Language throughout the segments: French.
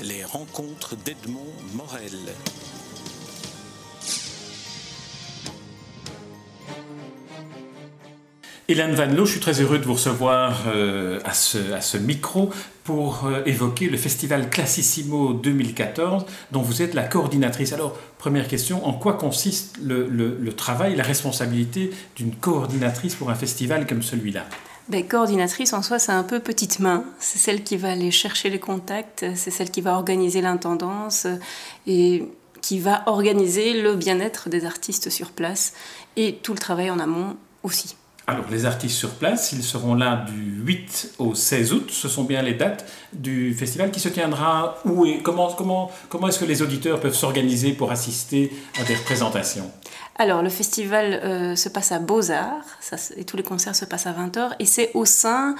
Les rencontres d'Edmond Morel. Hélène Van Loo, je suis très heureux de vous recevoir euh, à, ce, micro pour euh, évoquer le festival Classissimo 2014 dont vous êtes la coordinatrice. Alors, première question, en quoi consiste le travail, la responsabilité d'une coordinatrice pour un festival comme celui-là? Ben, coordinatrice en soi, c'est un peu petite main. C'est celle qui va aller chercher les contacts, c'est celle qui va organiser l'intendance et qui va organiser le bien-être des artistes sur place et tout le travail en amont aussi. Alors, les artistes sur place, ils seront là du 8 au 16 août. Ce sont bien les dates du festival qui se tiendra où et comment, comment, comment est-ce que les auditeurs peuvent s'organiser pour assister à des représentations? Alors, le festival euh, se passe à Beaux-Arts et tous les concerts se passent à 20h et c'est au sein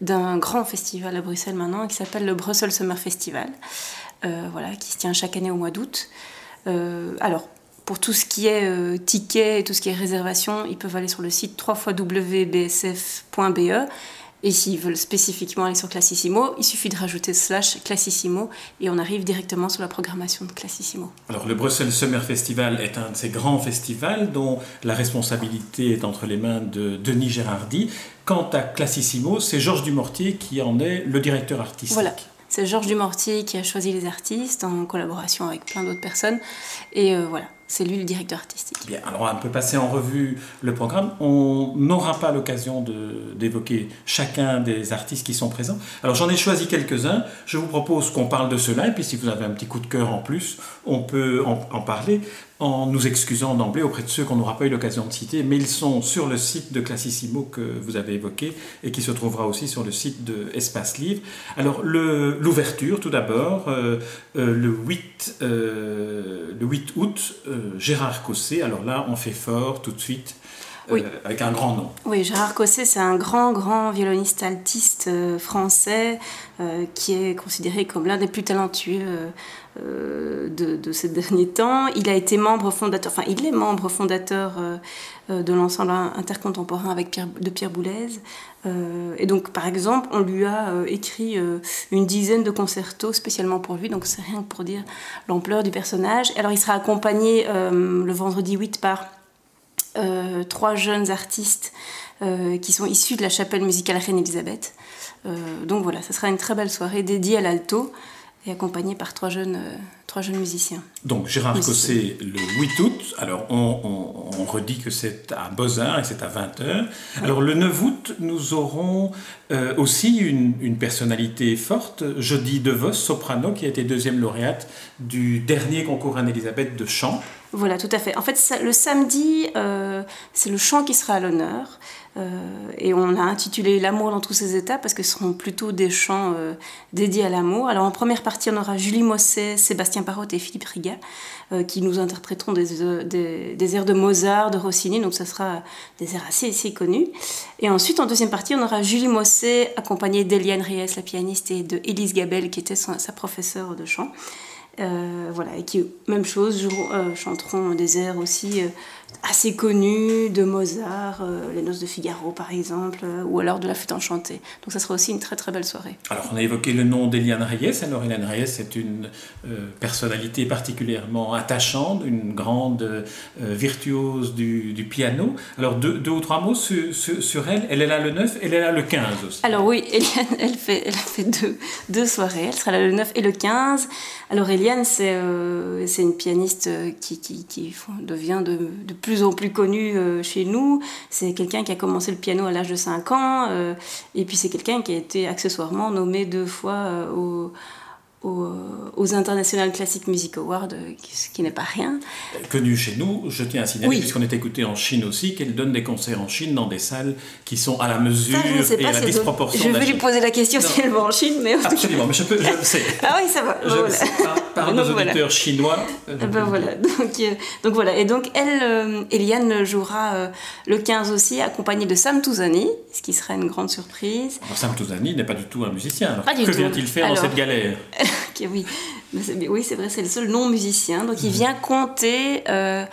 d'un grand festival à Bruxelles maintenant qui s'appelle le Brussels Summer Festival, euh, voilà, qui se tient chaque année au mois d'août. Euh, alors, pour tout ce qui est tickets et tout ce qui est réservation, ils peuvent aller sur le site www.bsf.be. Et s'ils veulent spécifiquement aller sur Classissimo, il suffit de rajouter slash Classissimo et on arrive directement sur la programmation de Classissimo. Alors le Brussels Summer Festival est un de ces grands festivals dont la responsabilité est entre les mains de Denis Gérardi. Quant à Classissimo, c'est Georges Dumortier qui en est le directeur artistique. Voilà. C'est Georges Dumortier qui a choisi les artistes en collaboration avec plein d'autres personnes. Et euh, voilà, c'est lui le directeur artistique. Bien, alors on peut passer en revue le programme. On n'aura pas l'occasion d'évoquer chacun des artistes qui sont présents. Alors j'en ai choisi quelques-uns. Je vous propose qu'on parle de cela. Et puis si vous avez un petit coup de cœur en plus, on peut en, parler en nous excusant d'emblée auprès de ceux qu'on n'aura pas eu l'occasion de citer, mais ils sont sur le site de Classissimo que vous avez évoqué et qui se trouvera aussi sur le site de Espace Livre. Alors l'ouverture tout d'abord, euh, euh, le, 8, euh, le 8 août, Gérard Cossé, alors là on fait fort tout de suite. Oui. avec un grand nom. Oui, Gérard Cossé, c'est un grand, grand violoniste altiste français qui est considéré comme l'un des plus talentueux euh, de, ces derniers temps. Il a été membre fondateur, enfin il est membre fondateur euh, euh, de l'ensemble intercontemporain avec Pierre, de Pierre Boulez. et donc par exemple, on lui a écrit une dizaine de concertos spécialement pour lui, donc c'est rien que pour dire l'ampleur du personnage. Alors il sera accompagné le vendredi 8 par trois jeunes artistes qui sont issus de la chapelle musicale Reine-Elisabeth. donc voilà, ce sera une très belle soirée dédiée à l'alto et accompagné par trois jeunes, euh, trois jeunes musiciens. Donc Gérard Cossé le 8 août, alors on, on, redit que c'est à Beaux-Arts et c'est à 20h. Alors le 9 août, nous aurons euh, aussi une, une, personnalité forte, Jodie DeVos, soprano, qui a été deuxième lauréate du dernier concours Anne-Elisabeth de chant. Voilà, tout à fait. En fait, le samedi, euh, c'est le chant qui sera à l'honneur. Euh, et on a intitulé L'amour dans tous ses états parce que ce seront plutôt des chants euh, dédiés à l'amour. Alors en première partie, on aura Julie Mosset, Sébastien Parotte et Philippe Riga qui nous interpréteront des, des, airs de Mozart, de Rossini, donc ce sera des airs assez, assez connus. Et ensuite, en deuxième partie, on aura Julie Mosset accompagnée d'Eliane Reyes, la pianiste, et de Élise Gabel qui était sa professeure de chant. Euh, voilà, et qui, même chose, euh, chanteront des airs aussi euh, assez connus de Mozart, Les Noces de Figaro par exemple, ou alors de La Flûte enchantée. Donc ça sera aussi une très très belle soirée. Alors on a évoqué le nom d'Eliane Reyes. Alors Eliane Reyes est une personnalité particulièrement attachante, une grande virtuose du, du, piano. Alors deux, deux, ou trois mots sur, sur, elle. Elle est là le 9, elle est là le 15 aussi. Alors oui, Eliane, elle fait, elle fait deux, deux soirées. Elle sera là le 9 et le 15. Alors Eliane, euh, c'est une pianiste qui, qui, devient de, de, plus en plus connue euh, chez nous. C'est quelqu'un qui a commencé le piano à l'âge de 5 ans. Euh, et puis c'est quelqu'un qui a été accessoirement nommé deux fois au aux, International Classic Music Awards, euh, ce qui n'est pas rien. Connue chez nous, je tiens à signaler, puisqu'on est écouté en Chine aussi, qu'elle donne des concerts en Chine dans des salles qui sont à la mesure et à la disproportion. Je vais lui poser la question si elle va en Chine, mais... Absolument, mais je, peux, je le sais. ah oui, ça va. Je le sais, par, nos auditeurs chinois. Ah ben voilà, donc, euh, donc, voilà. Et donc elle, euh, Eliane jouera le 15 aussi, accompagnée de Sam Touzani, ce qui serait une grande surprise. Sam Touzani n'est pas du tout un musicien. Alors, que vient-il faire dans cette galère oui, oui c'est vrai, c'est le seul non-musicien. Donc il mhm. vient compter euh,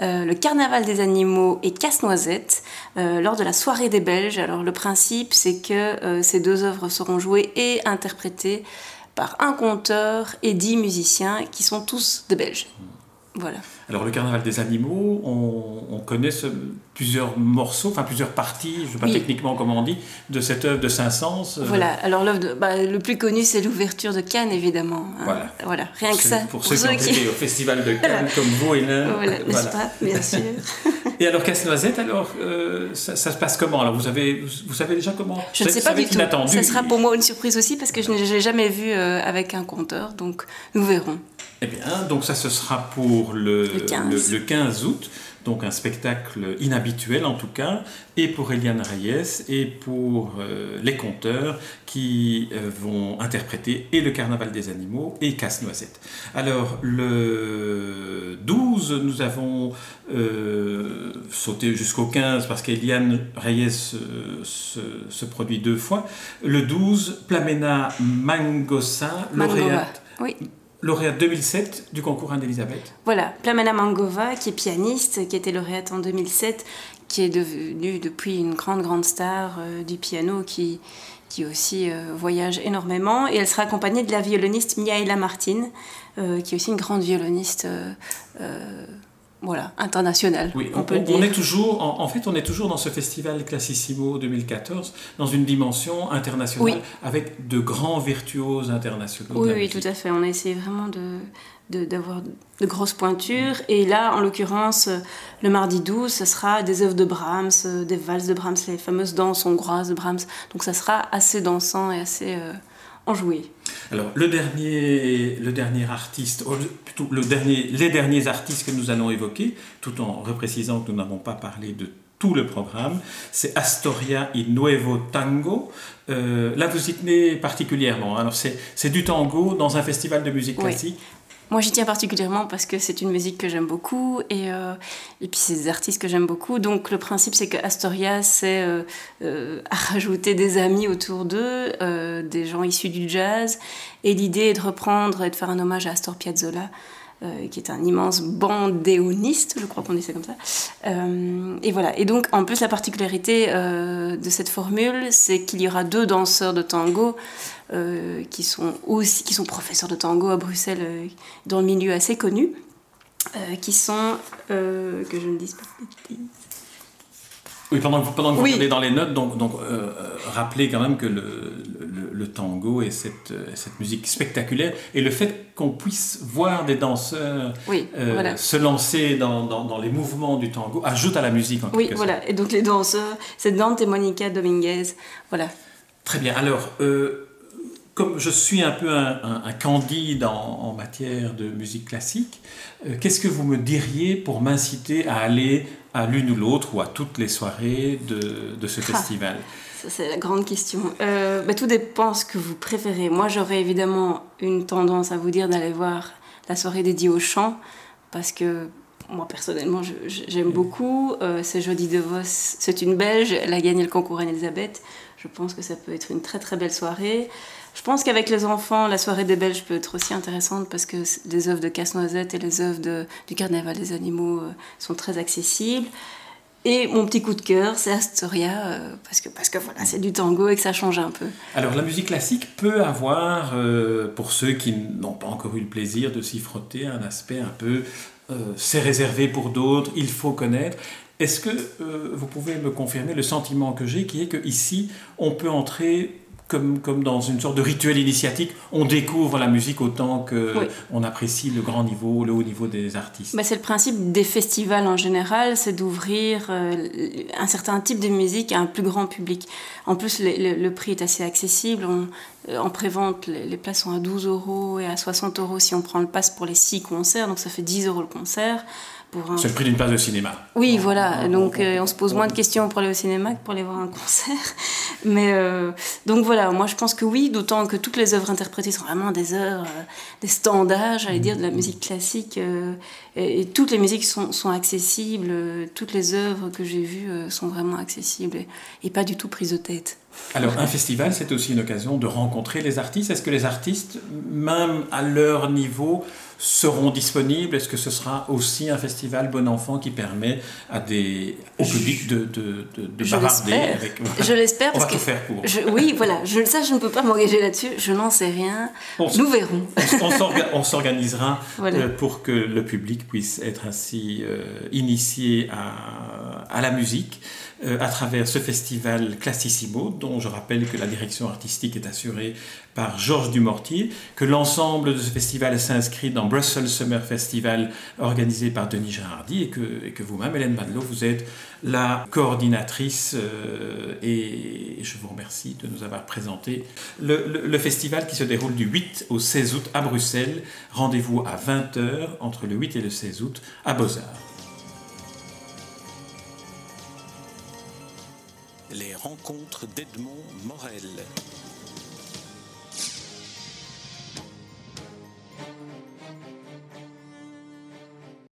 euh, le Carnaval des animaux et Casse-Noisette euh, lors de la soirée des Belges. Alors le principe, c'est que ces deux œuvres seront jouées et interprétées par un conteur et dix musiciens qui sont tous de Belges. Voilà. Alors le Carnaval des animaux, on, connaît plusieurs morceaux, enfin plusieurs parties, je ne sais pas techniquement comment on dit, de cette œuvre de Saint-Saëns. Euh. Voilà, alors l'œuvre bah, le plus connu c'est l'ouverture de Cannes évidemment. Hein. Voilà. voilà, rien que ça. Pour, ceux, qui ont été au Festival de Cannes comme vous et là. Voilà, n'est-ce pas, bien sûr. et alors Casse-Noisette, alors euh, ça, se passe comment? Alors vous, avez, vous, savez déjà comment? Je ne sais pas du tout. Ça sera pour moi une surprise aussi parce que je n'ai jamais vu euh, avec un compteur, donc nous verrons. Eh bien, donc ça ce sera pour le le, 15 août, donc un spectacle inhabituel en tout cas, et pour Eliane Reyes et pour euh, les conteurs qui euh, vont interpréter et le Carnaval des animaux et Casse-Noisette. Alors le 12, nous avons euh, sauté jusqu'au 15 parce qu'Eliane Reyes se, produit deux fois. Le 12, Plamena Mangosa, lauréate. Oui lauréate 2007 du concours Anne-Elisabeth. Voilà, Plamena Mangova, qui est pianiste, qui était lauréate en 2007, qui est devenue depuis une grande, grande star euh, du piano, qui, qui aussi euh, voyage énormément. Et elle sera accompagnée de la violoniste Miaela Martin, euh, qui est aussi une grande violoniste voilà, international. Oui, on, peut on, est toujours, en, fait, on est toujours dans ce festival Classissimo 2014, dans une dimension internationale, avec de grands virtuoses internationaux. Oui, oui, tout à fait. On a essayé vraiment de d'avoir de, grosses pointures. Et là, en l'occurrence, le mardi 12, ce sera des œuvres de Brahms, euh, des valses de Brahms, les fameuses danses hongroises de Brahms. Donc ça sera assez dansant et assez... Euh, jouer. Alors, le dernier, le dernier artiste, plutôt le dernier, les derniers artistes que nous allons évoquer, tout en reprécisant que nous n'avons pas parlé de tout le programme, c'est Astoria y Nuevo Tango. Euh, là, vous y tenez particulièrement. Alors, c'est du tango dans un festival de musique classique. Moi, j'y tiens particulièrement parce que c'est une musique que j'aime beaucoup et, euh, et puis c'est des artistes que j'aime beaucoup. Donc, le principe, c'est que Astoria, c'est euh, euh, rajouter des amis autour d'eux, des gens issus du jazz. Et l'idée est de reprendre et de faire un hommage à Astor Piazzolla. Euh, qui est un immense bandéoniste, je crois qu'on dit ça comme ça. Euh, et voilà. Et donc, en plus, la particularité euh, de cette formule, c'est qu'il y aura deux danseurs de tango qui sont aussi qui sont professeurs de tango à Bruxelles, dans le milieu assez connu, qui sont que je ne dise pas oui, pendant, pendant que vous regardez dans les notes, donc, donc rappelez quand même que le, le, tango et cette, cette, musique spectaculaire et le fait qu'on puisse voir des danseurs euh, se lancer dans, dans, les mouvements du tango ajoute à la musique en Oui, voilà. Et donc les danseurs, c'est Dante et Monica Dominguez. Voilà. Très bien. Alors, euh, comme je suis un peu un, un, candide en, en, matière de musique classique, qu'est-ce que vous me diriez pour m'inciter à aller à l'une ou l'autre ou à toutes les soirées de, de ce festival? Ça, c'est la grande question. Euh, bah, tout dépend ce que vous préférez. Moi, j'aurais évidemment une tendance à vous dire d'aller voir la soirée dédiée au chant, parce que moi, personnellement, j'aime beaucoup. Euh, c'est Jodie DeVos, c'est une Belge, elle a gagné le concours Anne-Elisabeth. Je pense que ça peut être une très très belle soirée. Je pense qu'avec les enfants, la soirée des Belges peut être aussi intéressante parce que les œuvres de Casse-Noisette et les œuvres de, du Carnaval des animaux euh, sont très accessibles. Et mon petit coup de cœur, c'est Astoria, euh, parce que, parce que voilà, c'est du tango et que ça change un peu. Alors la musique classique peut avoir, euh, pour ceux qui n'ont pas encore eu le plaisir de s'y frotter, un aspect un peu, c'est réservé pour d'autres, il faut connaître. Est-ce que vous pouvez me confirmer le sentiment que j'ai, qui est qu'ici, on peut entrer comme, comme dans une sorte de rituel initiatique, on découvre la musique autant qu'on on apprécie le grand niveau, le haut niveau des artistes. Bah, c'est le principe des festivals en général, c'est d'ouvrir euh, un certain type de musique à un plus grand public. En plus, le, prix est assez accessible. On, euh, en pré-vente, les, les, places sont à 12 euros et à 60 euros si on prend le pass pour les 6 concerts, donc ça fait 10 euros le concert. C'est le prix d'une place de cinéma. Oui, voilà. Donc, euh, on se pose moins de questions pour aller au cinéma que pour aller voir un concert. Mais euh, donc voilà, moi je pense que oui, d'autant que toutes les œuvres interprétées sont vraiment des œuvres, euh, des standards, j'allais dire, de la musique classique. et, toutes les musiques sont, sont accessibles. toutes les œuvres que j'ai vues sont vraiment accessibles et, pas du tout prises de tête. Alors, un festival, c'est aussi une occasion de rencontrer les artistes. Est-ce que les artistes, même à leur niveau, seront disponibles? Est-ce que ce sera aussi un festival bon enfant qui permet à des, au public de, de, de, je bavarder avec... Je l'espère. On va tout faire pour. oui, voilà. Je, ça, je ne peux pas m'engager là-dessus. Je n'en sais rien. Nous verrons. On, s'organisera euh, pour que le public puisse être ainsi euh, initié à, à la musique. Euh, à travers ce festival Classissimo, dont je rappelle que la direction artistique est assurée par Georges Dumortier, que l'ensemble de ce festival s'inscrit dans Brussels Summer Festival organisé par Denis que, et que vous-même, Hélène Manlot, vous êtes la coordinatrice euh, et je vous remercie de nous avoir présenté le, le, festival qui se déroule du 8 au 16 août à Bruxelles. Rendez-vous à 20h entre le 8 et le 16 août à Beaux-Arts. Rencontres d'Edmond Morel.